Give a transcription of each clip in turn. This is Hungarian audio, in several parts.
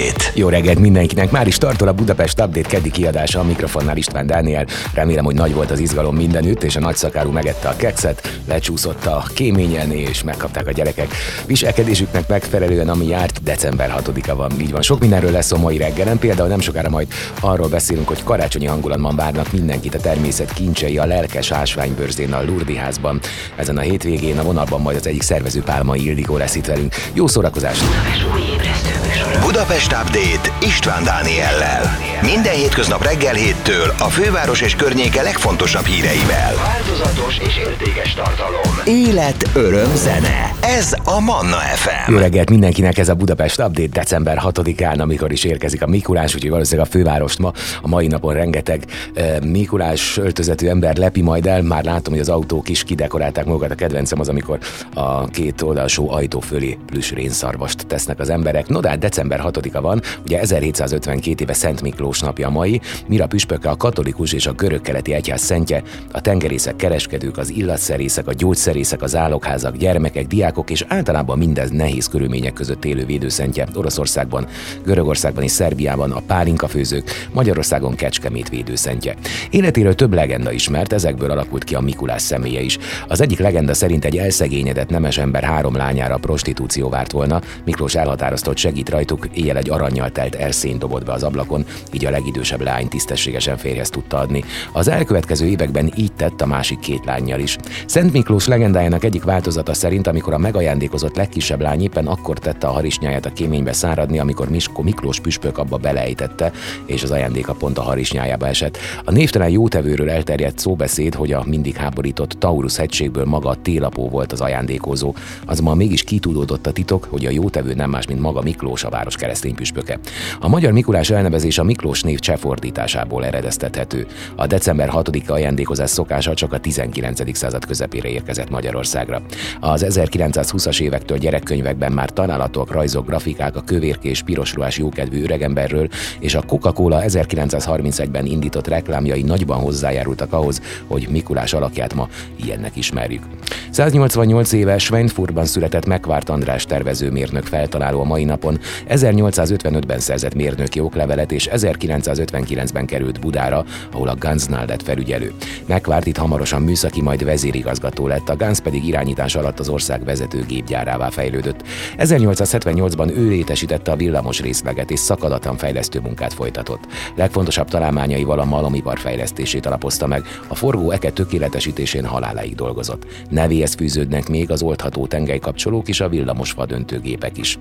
Update. Jó reggelt mindenkinek, már is tartol a Budapest Update keddi kiadása a mikrofonnál István Dániel. Remélem, hogy nagy volt az izgalom mindenütt, és a nagyszakárú megette a kekszet, lecsúszott a kéményen, és megkapták a gyerekek viselkedésüknek megfelelően, ami járt december 6-a van. Így van, sok mindenről lesz a mai reggelen, például nem sokára majd arról beszélünk, hogy karácsonyi hangulatban várnak mindenkit a természet kincsei a lelkes ásványbőrzén a Lurdi házban. Ezen a hétvégén a vonalban majd az egyik szervező Pálmai Ildikó lesz itt velünk. Jó szórakozást! Budapest Update István Dániellel. Minden hétköznap reggel héttől a főváros és környéke legfontosabb híreivel. Változatos és értékes tartalom. Élet, öröm, zene. Ez a Manna FM. Jó reggelt mindenkinek, ez a Budapest Update december 6-án, amikor is érkezik a Mikulás, úgyhogy valószínűleg a fővárost ma, a mai napon rengeteg eh, Mikulás öltözetű ember lepi majd el. Már látom, hogy az autók is kidekorálták magukat. A kedvencem az, amikor a két oldalsó ajtó fölé plüss rénszarvast tesznek az emberek. No, de hát december 6-a van, ugye 1752 éve Szent Miklós napja mai, mire a püspöke a katolikus és a görög-keleti egyház szentje, a tengerészek, kereskedők, az illatszerészek, a gyógyszerészek, az álokházak, gyermekek, diákok és általában mindez nehéz körülmények között élő védőszentje Oroszországban, Görögországban és Szerbiában a pálinkafőzők, Magyarországon Kecskemét védőszentje. Életéről több legenda ismert, ezekből alakult ki a Mikulás személye is. Az egyik legenda szerint egy elszegényedett nemes ember három lányára prostitúció várt volna, Miklós elhatározta, hogy segít rajtuk, éjjel egy aranyjal telt erszény dobott be az ablakon, így a legidősebb lány tisztességesen férjhez tudta adni. Az elkövetkező években így tett a másik két lányjal is. Szent Miklós legendájának egyik változata szerint, amikor a megajándékozott legkisebb lány éppen akkor tette a harisnyáját a kéménybe száradni, amikor Misko Miklós püspök abba belejtette, és az ajándéka pont a harisnyájába esett. A névtelen jótevőről elterjedt szóbeszéd, hogy a mindig háborított Taurus hegységből maga a télapó volt az ajándékozó. Azonban mégis kitudódott a titok, hogy a jótevő nem más, mint maga Miklós, a város keresztény püspöke. A magyar Mikulás elnevezés a Miklós név cseh fordításából eredeztethető. A december 6-a ajándékozás szokása csak a 19. század közepére érkezett Magyarországra. Az 1920-as évektől gyerekkönyvekben már találhatóak rajzok, grafikák a kövérkés, piros ruhás jókedvű öregemberről, és a Coca-Cola 1931-ben indított reklámjai nagyban hozzájárultak ahhoz, hogy Mikulás alakját ma ilyennek ismerjük. 188 éves Schweinfurtban született Megvárt András tervezőmérnök feltaláló a mai napon, 1855-ben szerzett mérnöki oklevelet, és 1959-ben került Budára, ahol a Gansnál lett felügyelő. Megvárt itt hamarosan műszaki, majd vezérigazgató lett, a Gans pedig irányítás alatt az ország vezető gépgyárává fejlődött. 1878-ban ő létesítette a villamos részleget és szakadatlan fejlesztő munkát folytatott. Legfontosabb találmányaival a malomipar fejlesztését alapozta meg, a forgó eke tökéletesítésén haláláig dolgozott. Nevéhez fűződnek még az oldható tengelykapcsolók és a villamos vadöntőgépek is.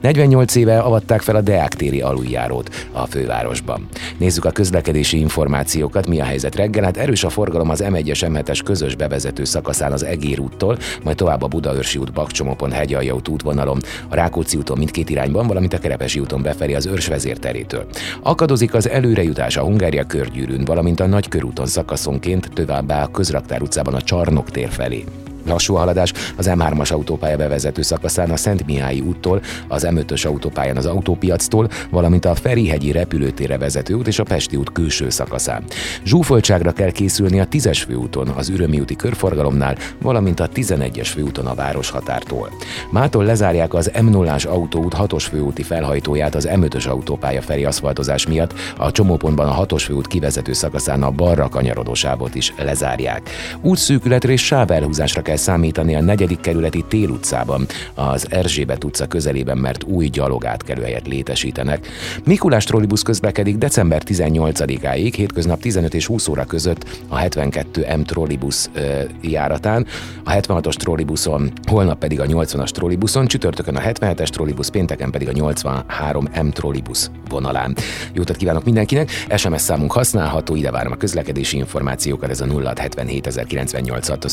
48 éve avatták fel a Deák téri aluljárót a fővárosban. Nézzük a közlekedési információkat, mi a helyzet reggel. Hát erős a forgalom az M1-es M7-es közös bevezető szakaszán az Egér úttól, majd tovább a Budaörsi út, Bakcsomopon, Hegyalja út útvonalon, a Rákóczi úton mindkét irányban, valamint a Kerepesi úton befelé az Őrs vezérterétől. Akadozik az előrejutás a Hungária körgyűrűn, valamint a Nagykörúton szakaszonként továbbá a Közraktár utcában a Csarnok tér felé. Lassú haladás az M3-as autópálya bevezető szakaszán a Szent Mihályi úttól, az M5-ös autópályán az autópiactól, valamint a Ferihegyi repülőtérre vezető út és a Pesti út külső szakaszán. Zsúfoltságra kell készülni a 10-es főúton, az Ürömi úti körforgalomnál, valamint a 11-es főúton a város határtól. Mától lezárják az M0-ás autóút 6-os főúti felhajtóját az M5-ös autópálya felé aszfaltozás miatt, a csomópontban a 6-os főút kivezető szakaszán a balra kanyarodó sávot is lezárják. Útszűkületre és sávelhúzásra kell kell számítani a negyedik kerületi Tél utcában, az Erzsébet utca közelében, mert új gyalogátkelőhelyet létesítenek. Mikulás trollibusz közlekedik december 18-áig, hétköznap 15 és 20 óra között a 72 M trollibusz ö, járatán, a 76-os trollibuszon, holnap pedig a 80-as trollibuszon, csütörtökön a 77-es trollibusz, pénteken pedig a 83 M trollibusz vonalán. Jót kívánok mindenkinek, SMS számunk használható, ide várom a közlekedési információkat, ez a 0677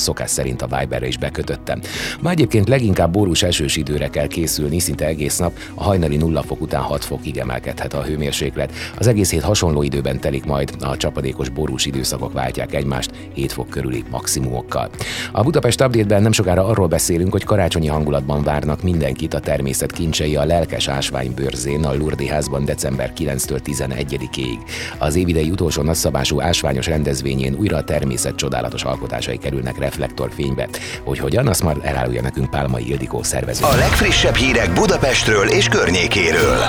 szokás szerint a Viber Viberre is bekötöttem. Ma egyébként leginkább borús esős időre kell készülni, szinte egész nap, a hajnali nulla fok után 6 fokig emelkedhet a hőmérséklet. Az egész hét hasonló időben telik majd, a csapadékos borús időszakok váltják egymást 7 fok körüli maximumokkal. A Budapest update nem sokára arról beszélünk, hogy karácsonyi hangulatban várnak mindenkit a természet kincsei a lelkes ásványbőrzén a Lurdi házban december 9-től 11-ig. Az évidei utolsó nagyszabású ásványos rendezvényén újra a természet csodálatos alkotásai kerülnek reflektorfénybe. Hogy hogyan, azt már elárulja nekünk Pálmai Ildikó szervező. A legfrissebb hírek Budapestről és környékéről.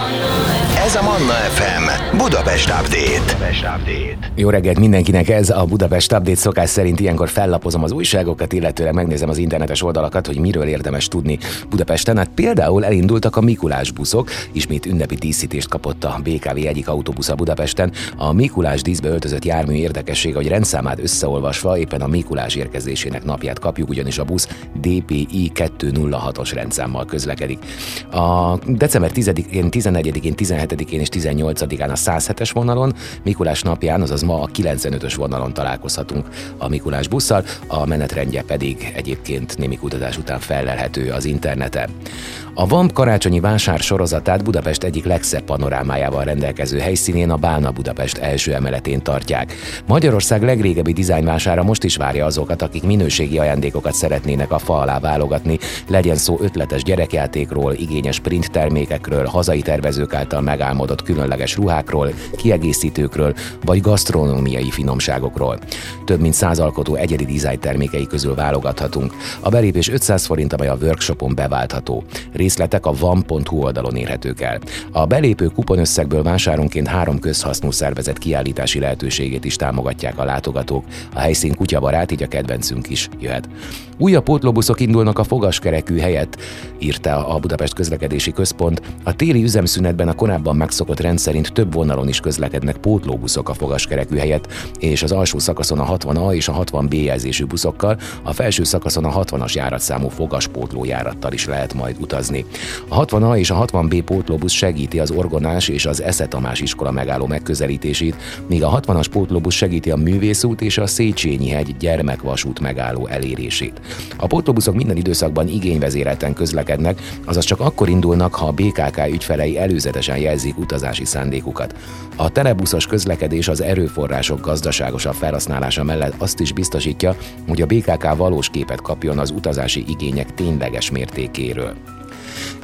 Ez a Manna FM Budapest Update. Budapest Update. Jó reggelt mindenkinek, ez a Budapest Update szokás szerint ilyenkor fellapozom az újságokat, illetőleg megnézem az internetes oldalakat, hogy miről érdemes tudni Budapesten. Hát például elindultak a Mikulás buszok, ismét ünnepi díszítést kapott a BKV egyik autóbusza Budapesten. A Mikulás díszbe öltözött jármű érdekessége, hogy rendszámát összeolvasva éppen a Mikulás érkezésének napját kapjuk, ugyanis a busz DPI 206-os rendszámmal közlekedik. A december 10-én, 11-én, 17-én és 18-án a 107-es vonalon, Mikulás napján, azaz ma a 95-ös vonalon találkozhatunk a Mikulás busszal, a menetrendje pedig egyébként némi kutatás után felelhető az interneten. A VAMP karácsonyi vásár sorozatát Budapest egyik legszebb panorámájával rendelkező helyszínén a Bálna Budapest első emeletén tartják. Magyarország legrégebbi dizájnvására most is várja azokat, akik minőségi ajándékokat szeretnének a fa alá válogatni, legyen szó ötletes gyerekjátékról, igényes print termékekről, hazai tervezők által megálmodott különleges ruhákról, kiegészítőkről vagy gasztronómiai finomságokról. Több mint száz alkotó egyedi dizájn termékei közül válogathatunk. A belépés 500 forint, amely a workshopon beváltható. Részletek a van.hu oldalon érhetők el. A belépő kuponösszegből vásáronként három közhasznú szervezet kiállítási lehetőségét is támogatják a látogatók. A helyszín kutyabarát, így a kedvencünk is jöhet. Újabb pótlóbuszok indulnak a fogaskerekű helyett, írta a Budapest Közlekedési Központ. A téli üzemszünetben a korábban megszokott rendszerint több vonalon is közlekednek pótlóbuszok a fogaskerekű helyett, és az alsó szakaszon a 60A és a 60B jelzésű buszokkal, a felső szakaszon a 60-as járatszámú fogaspótló járattal is lehet majd utazni. A 60A és a 60B pótlóbusz segíti az Orgonás és az Esze Tamás iskola megálló megközelítését, míg a 60-as pótlóbusz segíti a Művészút és a Széchenyi hegy gyermekvasút megálló elérését. A pótlóbuszok minden időszakban igényvezérelten közlekednek, azaz csak akkor indulnak, ha a BKK ügyfelei előzetesen jelzik utazási szándékukat. A telebuszos közlekedés az erőforrások gazdaságosabb felhasználása mellett azt is biztosítja, hogy a BKK valós képet kapjon az utazási igények tényleges mértékéről.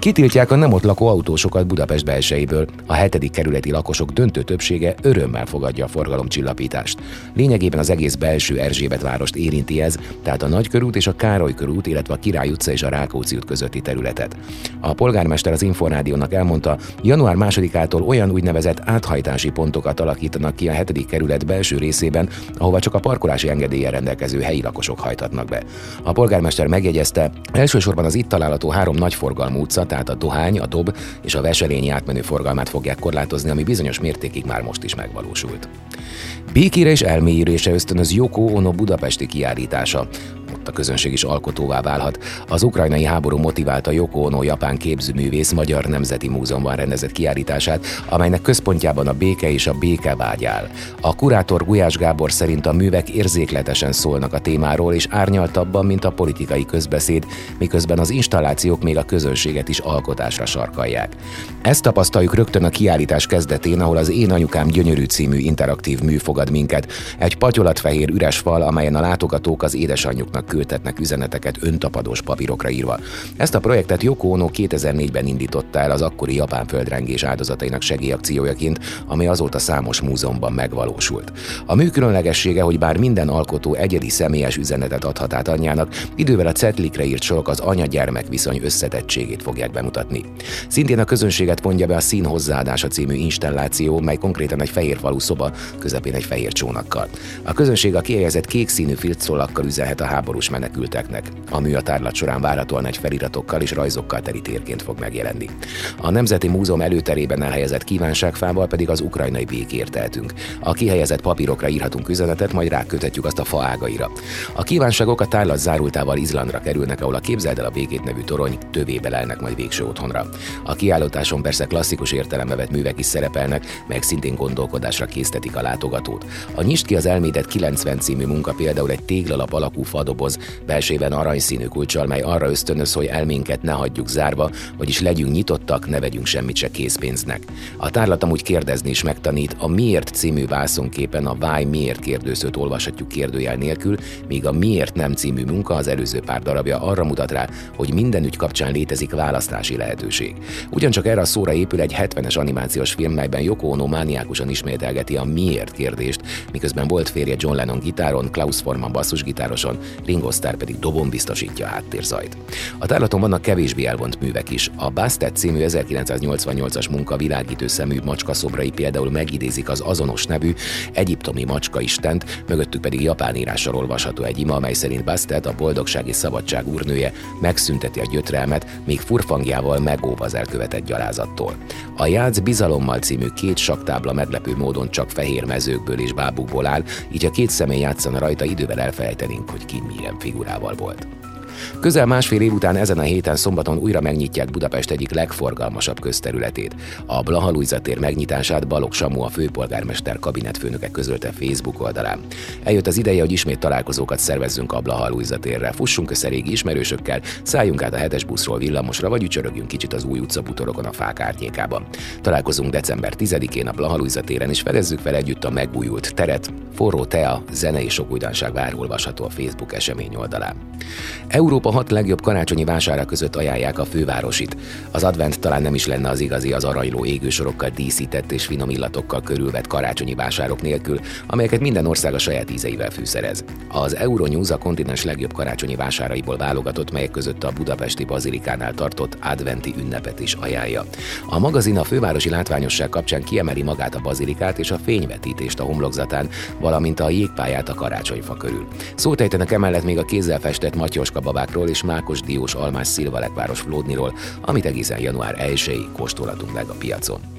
Kitiltják a nem ott lakó autósokat Budapest belsejéből. A hetedik kerületi lakosok döntő többsége örömmel fogadja a forgalomcsillapítást. Lényegében az egész belső Erzsébet várost érinti ez, tehát a Nagykörút és a Károly körút, illetve a Király utca és a Rákóczi út közötti területet. A polgármester az Inforádiónak elmondta, január másodikától olyan úgynevezett áthajtási pontokat alakítanak ki a hetedik kerület belső részében, ahova csak a parkolási engedélye rendelkező helyi lakosok hajtatnak be. A polgármester megjegyezte, elsősorban az itt található három nagyforgalmú utca, tehát a Dohány, a Dob és a Veselényi átmenő forgalmát fogják korlátozni, ami bizonyos mértékig már most is megvalósult. Békére és elmélyülése ösztönöz Joko Ono budapesti kiállítása a közönség is alkotóvá válhat. Az ukrajnai háború motiválta Yoko Ono japán képzőművész Magyar Nemzeti Múzeumban rendezett kiállítását, amelynek központjában a béke és a béke vágyál. A kurátor Gulyás Gábor szerint a művek érzékletesen szólnak a témáról és árnyaltabban, mint a politikai közbeszéd, miközben az installációk még a közönséget is alkotásra sarkalják. Ezt tapasztaljuk rögtön a kiállítás kezdetén, ahol az Én anyukám gyönyörű című interaktív mű fogad minket. Egy patyolatfehér üres fal, amelyen a látogatók az édesanyjuknak küldhetnek üzeneteket öntapadós papírokra írva. Ezt a projektet Yoko Ono 2004-ben indította el az akkori japán földrengés áldozatainak segélyakciójaként, ami azóta számos múzeumban megvalósult. A mű különlegessége, hogy bár minden alkotó egyedi személyes üzenetet adhat át anyjának, idővel a cetlikre írt sorok az anya-gyermek viszony összetettségét fogják bemutatni. Szintén a közönséget mondja be a Szín hozzáadása című installáció, mely konkrétan egy fehér falu szoba, közepén egy fehér csónakkal. A közönség a kihelyezett kék színű filcszólakkal üzenhet a háborús menekülteknek. A mű a tárlat során várhatóan egy feliratokkal és rajzokkal teli térként fog megjelenni. A Nemzeti Múzeum előterében elhelyezett kívánságfával pedig az ukrajnai békért tehetünk. A kihelyezett papírokra írhatunk üzenetet, majd ráköthetjük azt a fa ágaira. A kívánságok a tárlat zárultával Izlandra kerülnek, ahol a Képzeld el a békét nevű torony tövébe lelnek majd végső otthonra. A kiállításon persze klasszikus értelembe vett művek is szerepelnek, meg szintén gondolkodásra késztetik a látogatót. A Nyist ki az elmédet 90 című munka például egy téglalap alakú fadoboz, belsében aranyszínű kulcsal, mely arra ösztönöz, hogy elménket ne hagyjuk zárva, vagyis legyünk nyitottak, ne vegyünk semmit se készpénznek. A tárlat amúgy kérdezni is megtanít, a Miért című vászonképen a Why miért kérdőszőt olvashatjuk kérdőjel nélkül, míg a Miért nem című munka az előző pár darabja arra mutat rá, hogy minden ügy kapcsán létezik választási lehetőség. Ugyancsak erre a szóra épül egy 70-es animációs film, melyben Yoko Ono mániákusan ismételgeti a miért kérdést, miközben volt férje John Lennon gitáron, Klaus Forman basszusgitároson, Ringo Starr pedig dobon biztosítja a háttérzajt. A tárlaton vannak kevésbé elvont művek is. A Bastet című 1988-as munka világítő szemű macska szobrai például megidézik az azonos nevű egyiptomi macska istent, mögöttük pedig japán írással olvasható egy ima, amely szerint Bastet, a boldogság és szabadság úrnője megszünteti a gyötrelmet, míg furfangjával megóv az elkövetett gyalázattól. A Játsz bizalommal című két saktábla meglepő módon csak fehér mezőkből és bábukból áll, így a két személy játszana rajta idővel elfelejtenénk, hogy ki milyen figurával volt. Közel másfél év után ezen a héten szombaton újra megnyitják Budapest egyik legforgalmasabb közterületét. A Blaha Lujza tér megnyitását Balogh Samu a főpolgármester kabinetfőnöke közölte Facebook oldalán. Eljött az ideje, hogy ismét találkozókat szervezzünk a Blaha Lujza térre. Fussunk össze régi ismerősökkel, szálljunk át a hetes buszról villamosra, vagy ücsörögjünk kicsit az új utcabutorokon a fák árnyékában. Találkozunk december 10-én a Blaha Lujza téren, és fedezzük fel együtt a megújult teret, forró tea, zene és sok újdonság vár a Facebook esemény oldalán. Európa hat legjobb karácsonyi vására között ajánlják a fővárosit. Az advent talán nem is lenne az igazi az aranyló égősorokkal díszített és finom illatokkal körülvett karácsonyi vásárok nélkül, amelyeket minden ország a saját ízeivel fűszerez. Az Euronews a kontinens legjobb karácsonyi vásáraiból válogatott, melyek között a budapesti bazilikánál tartott adventi ünnepet is ajánlja. A magazin a fővárosi látványosság kapcsán kiemeli magát a bazilikát és a fényvetítést a homlokzatán, valamint a jégpályát a karácsonyfa körül. Szót ejtenek emellett még a kézzel festett matyoska babákról és Mákos Diós Almás Szilvalekváros Flódniról, amit egészen január 1-ig kóstolhatunk meg a piacon.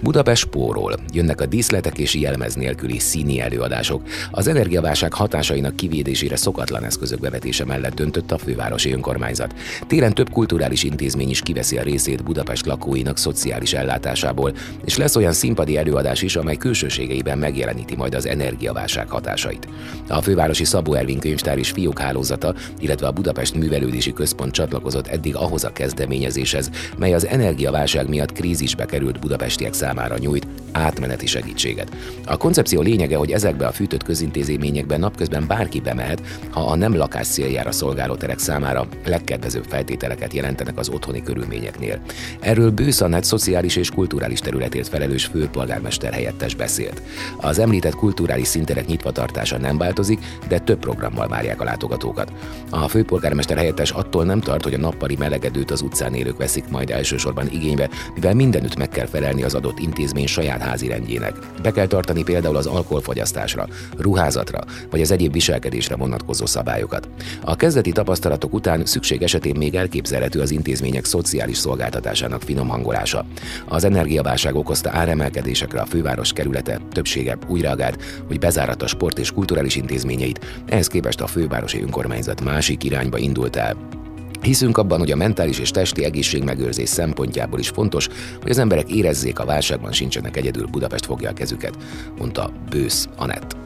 Budapest spórol. Jönnek a díszletek és jelmez nélküli színi előadások. Az energiaválság hatásainak kivédésére szokatlan eszközök bevetése mellett döntött a fővárosi önkormányzat. Téren több kulturális intézmény is kiveszi a részét Budapest lakóinak szociális ellátásából, és lesz olyan színpadi előadás is, amely külsőségeiben megjeleníti majd az energiaválság hatásait. A fővárosi Szabó Ervin könyvtár és fiók hálózata, illetve a Budapest Művelődési Központ csatlakozott eddig ahhoz a kezdeményezéshez, mely az energiaválság miatt krízisbe került budapestiek számára nyújt átmeneti segítséget. A koncepció lényege, hogy ezekbe a fűtött közintézményekben napközben bárki bemehet, ha a nem lakás céljára szolgáló terek számára legkedvezőbb feltételeket jelentenek az otthoni körülményeknél. Erről Bőszanet szociális és kulturális területért felelős főpolgármester helyettes beszélt. Az említett kulturális szinterek nyitva tartása nem változik, de több programmal várják a látogatókat. A főpolgármester helyettes attól nem tart, hogy a nappali melegedőt az utcán élők veszik majd elsősorban igénybe, mivel mindenütt meg kell felelni az adott intézmény saját házi rendjének. Be kell tartani például az alkoholfogyasztásra, ruházatra vagy az egyéb viselkedésre vonatkozó szabályokat. A kezdeti tapasztalatok után szükség esetén még elképzelhető az intézmények szociális szolgáltatásának finom hangolása. Az energiaválság okozta áremelkedésekre a főváros kerülete többsége úgy reagált, hogy bezáratta sport és kulturális intézményeit, ehhez képest a fővárosi önkormányzat másik irányba indult el. Hiszünk abban, hogy a mentális és testi egészségmegőrzés szempontjából is fontos, hogy az emberek érezzék, a válságban sincsenek egyedül, Budapest fogja a kezüket, mondta Bősz Anett.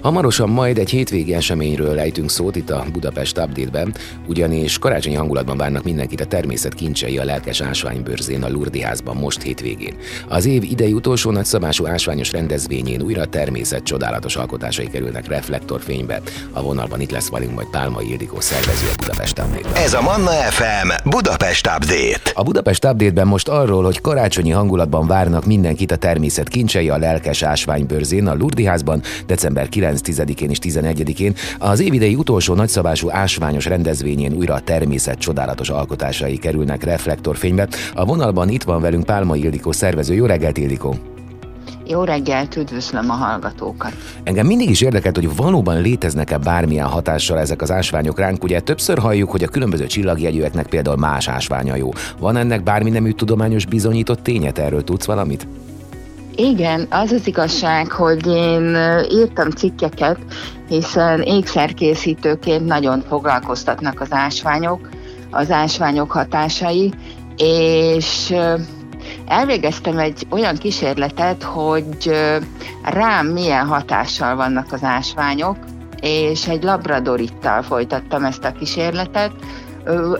Hamarosan majd egy hétvégi eseményről lejtünk szót itt a Budapest Update-ben, ugyanis karácsonyi hangulatban várnak mindenkit a természet kincsei a lelkes ásványbőrzén a Lurdi házban most hétvégén. Az év idei utolsó nagyszabású ásványos rendezvényén újra a természet csodálatos alkotásai kerülnek reflektorfénybe. A vonalban itt lesz velünk majd Pálma Ildikó szervező a Budapest update Ez a Manna FM Budapest Update. A Budapest Update-ben most arról, hogy karácsonyi hangulatban várnak mindenkit a természet kincsei a lelkes ásványbőrzén a Lurdi házban december december 9, 10-én és 11-én az évidei utolsó nagyszabású ásványos rendezvényén újra a természet csodálatos alkotásai kerülnek reflektorfénybe. A vonalban itt van velünk Pálma Ildikó szervező. Jó reggelt, Ildikó! Jó reggelt, üdvözlöm a hallgatókat. Engem mindig is érdekelt, hogy valóban léteznek-e bármilyen hatással ezek az ásványok ránk. Ugye többször halljuk, hogy a különböző csillagjegyűeknek például más ásványa jó. Van ennek bármi nemű tudományos bizonyított tényet? Erről tudsz valamit? Igen, az az igazság, hogy én írtam cikkeket, hiszen ékszerkészítőként nagyon foglalkoztatnak az ásványok, az ásványok hatásai, és elvégeztem egy olyan kísérletet, hogy rám milyen hatással vannak az ásványok, és egy labradorittal folytattam ezt a kísérletet.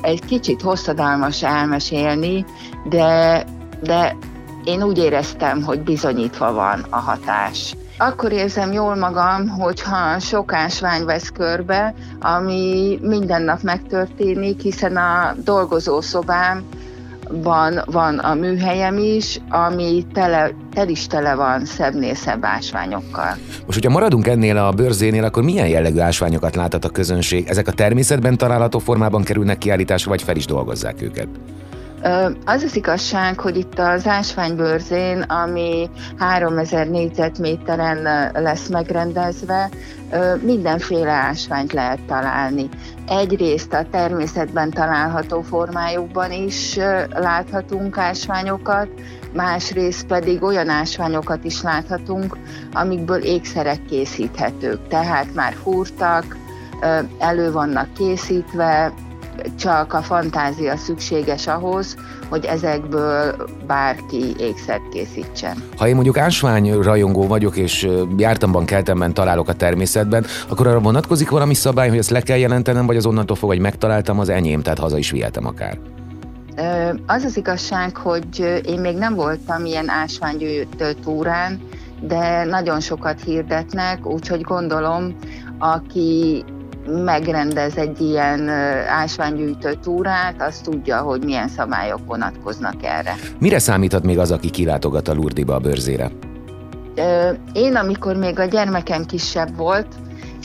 Egy kicsit hosszadalmas elmesélni, de, de én úgy éreztem, hogy bizonyítva van a hatás. Akkor érzem jól magam, hogyha sok ásvány vesz körbe, ami minden nap megtörténik, hiszen a dolgozószobám van, van a műhelyem is, ami tele, tel is tele van szebbnél szebb ásványokkal. Most, hogyha maradunk ennél a bőrzénél, akkor milyen jellegű ásványokat láthat a közönség? Ezek a természetben található formában kerülnek kiállításra, vagy fel is dolgozzák őket? Az az igazság, hogy itt az ásványbőrzén, ami 3000 négyzetméteren lesz megrendezve, mindenféle ásványt lehet találni. Egyrészt a természetben található formájukban is láthatunk ásványokat, másrészt pedig olyan ásványokat is láthatunk, amikből ékszerek készíthetők, tehát már fúrtak, elő vannak készítve, csak a fantázia szükséges ahhoz, hogy ezekből bárki ékszert készítsen. Ha én mondjuk ásvány rajongó vagyok, és jártamban, keltemben találok a természetben, akkor arra vonatkozik valami szabály, hogy ezt le kell jelentenem, vagy az onnantól fog, hogy megtaláltam az enyém, tehát haza is vihetem akár? Az az igazság, hogy én még nem voltam ilyen ásványgyűjtő túrán, de nagyon sokat hirdetnek, úgyhogy gondolom, aki megrendez egy ilyen ásványgyűjtő túrát, az tudja, hogy milyen szabályok vonatkoznak erre. Mire számíthat még az, aki kilátogat a Lurdiba a bőrzére? Én, amikor még a gyermekem kisebb volt,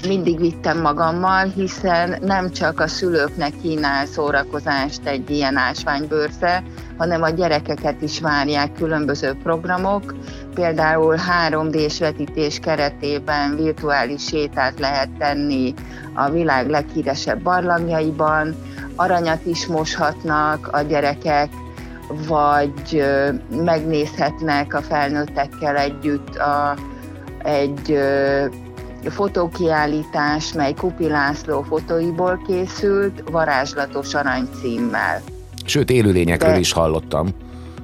mindig vittem magammal, hiszen nem csak a szülőknek kínál szórakozást egy ilyen ásványbőrze, hanem a gyerekeket is várják különböző programok. Például 3D-s vetítés keretében virtuális sétát lehet tenni a világ leghíresebb barlangjaiban, aranyat is moshatnak a gyerekek, vagy megnézhetnek a felnőttekkel együtt a, egy fotókiállítás, mely Kupi László fotóiból készült, varázslatos arany címmel. Sőt, élőlényekről De, is hallottam,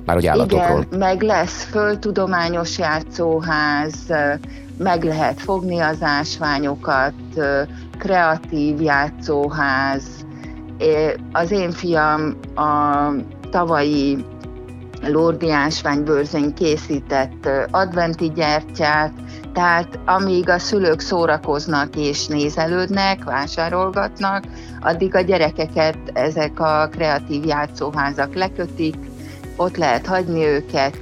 már hogy állatokról. Igen, meg lesz földtudományos játszóház, meg lehet fogni az ásványokat, kreatív játszóház. Az én fiam a tavalyi Lordi ásványbőrzén készített adventi gyertyát, tehát amíg a szülők szórakoznak és nézelődnek, vásárolgatnak, addig a gyerekeket ezek a kreatív játszóházak lekötik, ott lehet hagyni őket,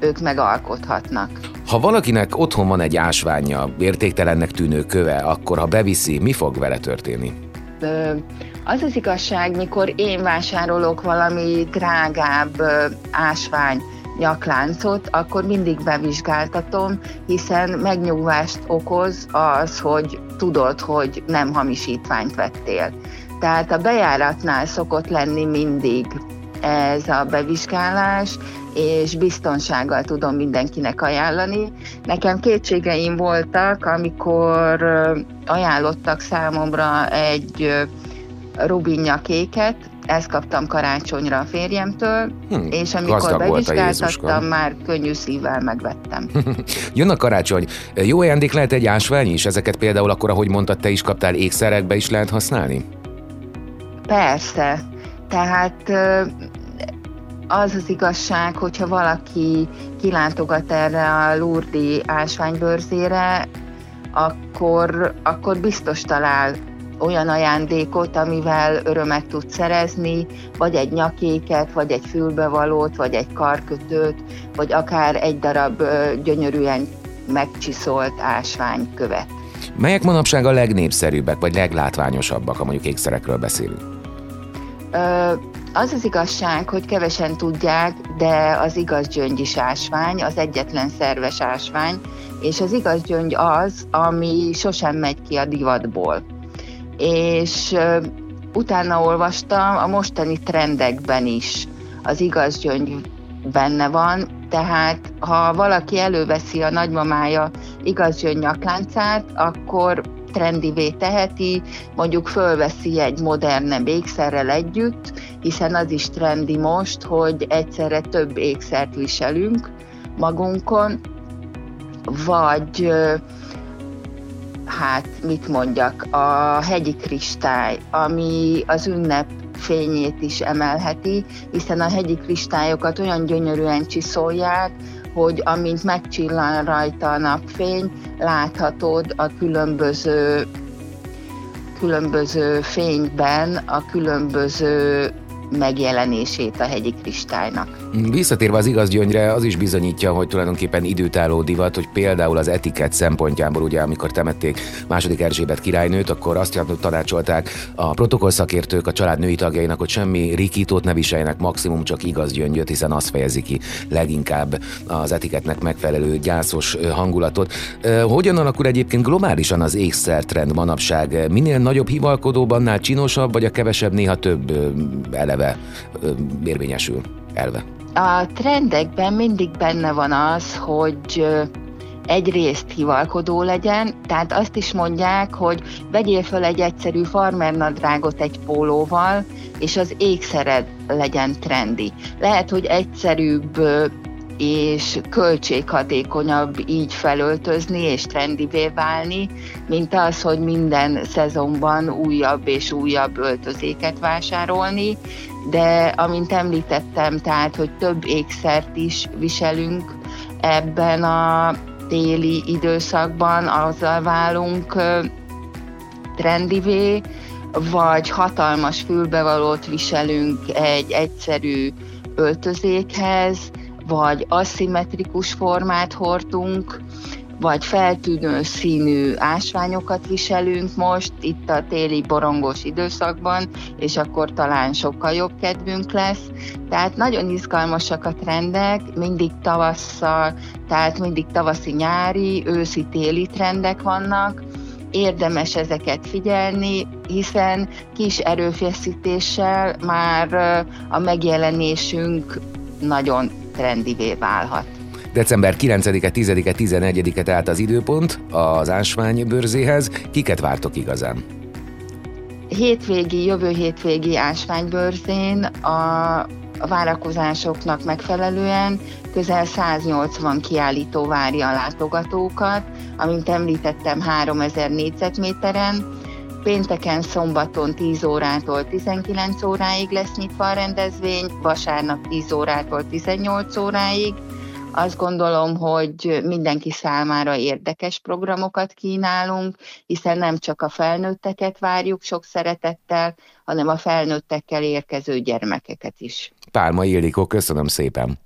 ők megalkothatnak. Ha valakinek otthon van egy ásványa, értéktelennek tűnő köve, akkor ha beviszi, mi fog vele történni? Az az igazság, mikor én vásárolok valami drágább ásvány, nyakláncot, akkor mindig bevizsgáltatom, hiszen megnyugvást okoz az, hogy tudod, hogy nem hamisítványt vettél. Tehát a bejáratnál szokott lenni mindig ez a bevizsgálás, és biztonsággal tudom mindenkinek ajánlani. Nekem kétségeim voltak, amikor ajánlottak számomra egy rubinjakéket, ezt kaptam karácsonyra a férjemtől, hm, és amikor bevizsgáltattam, már könnyű szívvel megvettem. Jön a karácsony. Jó ajándék lehet egy ásvány is? Ezeket például akkor, ahogy mondtad, te is kaptál ékszerekbe is lehet használni? Persze. Tehát az az igazság, hogyha valaki kilátogat erre a Lurdi ásványbőrzére, akkor, akkor biztos talál olyan ajándékot, amivel örömet tud szerezni, vagy egy nyakéket, vagy egy fülbevalót, vagy egy karkötőt, vagy akár egy darab gyönyörűen megcsiszolt ásványkövet. Melyek manapság a legnépszerűbbek, vagy leglátványosabbak, ha mondjuk ékszerekről beszélünk? Ö, az az igazság, hogy kevesen tudják, de az igaz gyöngy is ásvány, az egyetlen szerves ásvány, és az igaz gyöngy az, ami sosem megy ki a divatból és utána olvastam a mostani trendekben is. Az igaz gyöngy benne van, tehát ha valaki előveszi a nagymamája igaz gyöngy nyakláncát, akkor trendivé teheti, mondjuk fölveszi egy modernebb ékszerrel együtt, hiszen az is trendi most, hogy egyszerre több ékszert viselünk magunkon, vagy hát mit mondjak, a hegyi kristály, ami az ünnep fényét is emelheti, hiszen a hegyi kristályokat olyan gyönyörűen csiszolják, hogy amint megcsillan rajta a napfény, láthatod a különböző, különböző fényben a különböző megjelenését a hegyi kristálynak. Visszatérve az igaz gyöngyre, az is bizonyítja, hogy tulajdonképpen időtálló divat, hogy például az etikett szempontjából, ugye amikor temették második Erzsébet királynőt, akkor azt tanácsolták a protokollszakértők a család női tagjainak, hogy semmi rikítót ne viseljenek, maximum csak igaz gyöngyöt, hiszen az fejezi ki leginkább az etiketnek megfelelő gyászos hangulatot. Hogyan alakul egyébként globálisan az ékszertrend manapság? Minél nagyobb hivalkodóban, annál csinosabb, vagy a kevesebb néha több eleve érvényesül elve? A trendekben mindig benne van az, hogy egyrészt hivalkodó legyen, tehát azt is mondják, hogy vegyél föl egy egyszerű farmernadrágot egy pólóval, és az ékszered legyen trendi. Lehet, hogy egyszerűbb és költséghatékonyabb így felöltözni és trendivé válni, mint az, hogy minden szezonban újabb és újabb öltözéket vásárolni, de amint említettem, tehát, hogy több ékszert is viselünk ebben a téli időszakban, azzal válunk trendivé, vagy hatalmas fülbevalót viselünk egy egyszerű öltözékhez, vagy aszimmetrikus formát hordunk, vagy feltűnő színű ásványokat viselünk most, itt a téli borongós időszakban, és akkor talán sokkal jobb kedvünk lesz. Tehát nagyon izgalmasak a trendek, mindig tavasszal, tehát mindig tavaszi-nyári, őszi-téli trendek vannak, érdemes ezeket figyelni, hiszen kis erőfeszítéssel már a megjelenésünk nagyon trendivé válhat. December 9-e, 10-e, 11-e tehát az időpont az ásványbőrzéhez. Kiket vártok igazán? Hétvégi, jövő hétvégi ásványbőrzén a várakozásoknak megfelelően közel 180 kiállító várja a látogatókat, amint említettem 3000 négyzetméteren, Pénteken, szombaton 10 órától 19 óráig lesz nyitva a rendezvény, vasárnap 10 órától 18 óráig. Azt gondolom, hogy mindenki számára érdekes programokat kínálunk, hiszen nem csak a felnőtteket várjuk sok szeretettel, hanem a felnőttekkel érkező gyermekeket is. Pálma Ildikó, köszönöm szépen!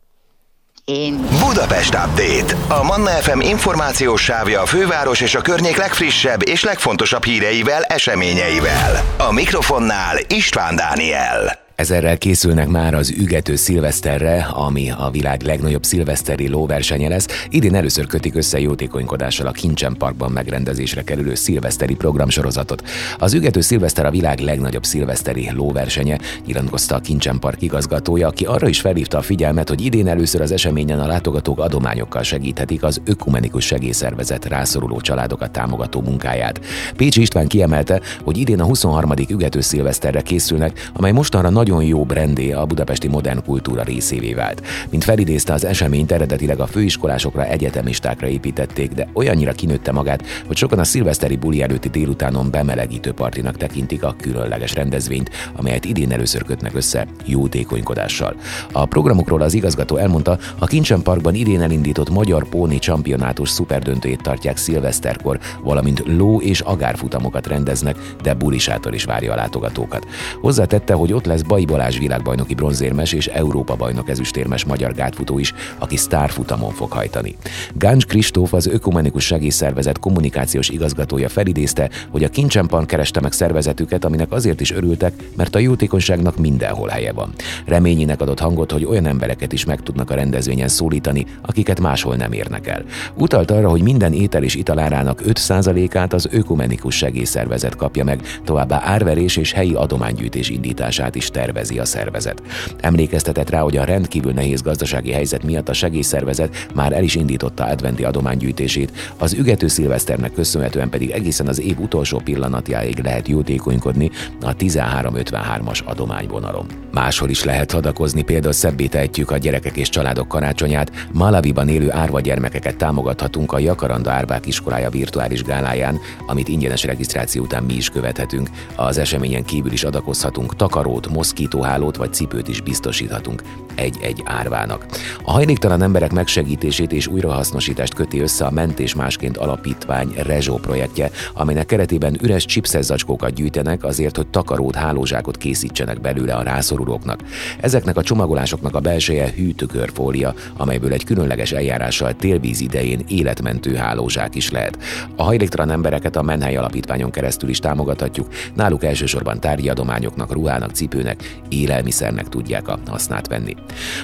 Én. Budapest Update. A Manna FM információs sávja a főváros és a környék legfrissebb és legfontosabb híreivel, eseményeivel. A mikrofonnál István Dániel. Ezerrel készülnek már az ügető szilveszterre, ami a világ legnagyobb szilveszteri lóversenye lesz. Idén először kötik össze jótékonykodással a Kincsen Parkban megrendezésre kerülő szilveszteri programsorozatot. Az ügető szilveszter a világ legnagyobb szilveszteri lóversenye, nyilatkozta a Kincsen Park igazgatója, aki arra is felhívta a figyelmet, hogy idén először az eseményen a látogatók adományokkal segíthetik az ökumenikus segélyszervezet rászoruló családokat támogató munkáját. Pécsi István kiemelte, hogy idén a 23. ügető szilveszterre készülnek, amely mostanra nagyon jó brandé a budapesti modern kultúra részévé vált. Mint felidézte az eseményt, eredetileg a főiskolásokra, egyetemistákra építették, de olyannyira kinőtte magát, hogy sokan a szilveszteri buli előtti délutánon bemelegítő partinak tekintik a különleges rendezvényt, amelyet idén először kötnek össze jótékonykodással. A programokról az igazgató elmondta, a Kincsen Parkban idén elindított magyar póni championátus szuperdöntőjét tartják szilveszterkor, valamint ló és agárfutamokat rendeznek, de bulisától is várja a látogatókat. Hozzátette, hogy ott lesz Bai Balázs világbajnoki bronzérmes és Európa bajnok ezüstérmes magyar gátfutó is, aki sztárfutamon fog hajtani. Gáncs Kristóf az Ökumenikus Segélyszervezet kommunikációs igazgatója felidézte, hogy a Kincsempan kereste meg szervezetüket, aminek azért is örültek, mert a jótékonyságnak mindenhol helye van. Reményének adott hangot, hogy olyan embereket is meg tudnak a rendezvényen szólítani, akiket máshol nem érnek el. Utalt arra, hogy minden étel és italárának 5%-át az Ökumenikus Segélyszervezet kapja meg, továbbá árverés és helyi adománygyűjtés indítását is tervez tervezi a szervezet. Emlékeztetett rá, hogy a rendkívül nehéz gazdasági helyzet miatt a segélyszervezet már el is indította adventi adománygyűjtését, az ügető szilveszternek köszönhetően pedig egészen az év utolsó pillanatjáig lehet jótékonykodni a 1353-as adományvonalon. Máshol is lehet hadakozni, például szebbé tehetjük a gyerekek és családok karácsonyát, Malaviban élő árva gyermekeket támogathatunk a Jakaranda Árvák iskolája virtuális gáláján, amit ingyenes regisztráció után mi is követhetünk. Az eseményen kívül is adakozhatunk takarót, moszk moszkítóhálót vagy cipőt is biztosíthatunk egy-egy árvának. A hajléktalan emberek megsegítését és újrahasznosítást köti össze a Mentés Másként Alapítvány Rezsó projektje, amelynek keretében üres zacskókat gyűjtenek azért, hogy takarót, hálózsákot készítsenek belőle a rászorulóknak. Ezeknek a csomagolásoknak a belseje hűtőkörfólia, amelyből egy különleges eljárással télvíz idején életmentő hálózsák is lehet. A hajléktalan embereket a Menhely Alapítványon keresztül is támogathatjuk, náluk elsősorban tárgyi adományoknak, ruhának, cipőnek, élelmiszernek tudják a hasznát venni.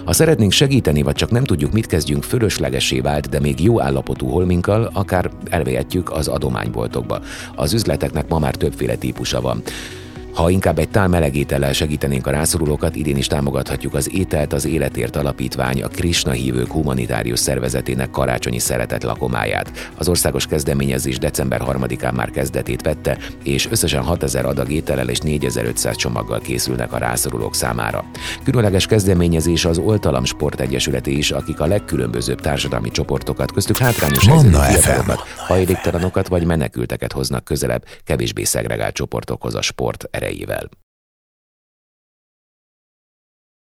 Ha szeretnénk segíteni, vagy csak nem tudjuk, mit kezdjünk fölöslegesé vált, de még jó állapotú holminkkal, akár elvehetjük az adományboltokba. Az üzleteknek ma már többféle típusa van. Ha inkább egy tál melegétellel segítenénk a rászorulókat, idén is támogathatjuk az Ételt az Életért Alapítvány, a Krishna hívők humanitárius szervezetének karácsonyi szeretet lakomáját. Az országos kezdeményezés december 3-án már kezdetét vette, és összesen 6000 adag étellel és 4500 csomaggal készülnek a rászorulók számára. Különleges kezdeményezés az Oltalam Sport Egyesületé is, akik a legkülönbözőbb társadalmi csoportokat, köztük hátrányos helyzetű fiatalokat, hajléktalanokat vagy menekülteket hoznak közelebb, kevésbé szegregált csoportokhoz a sport erejével. säger väl.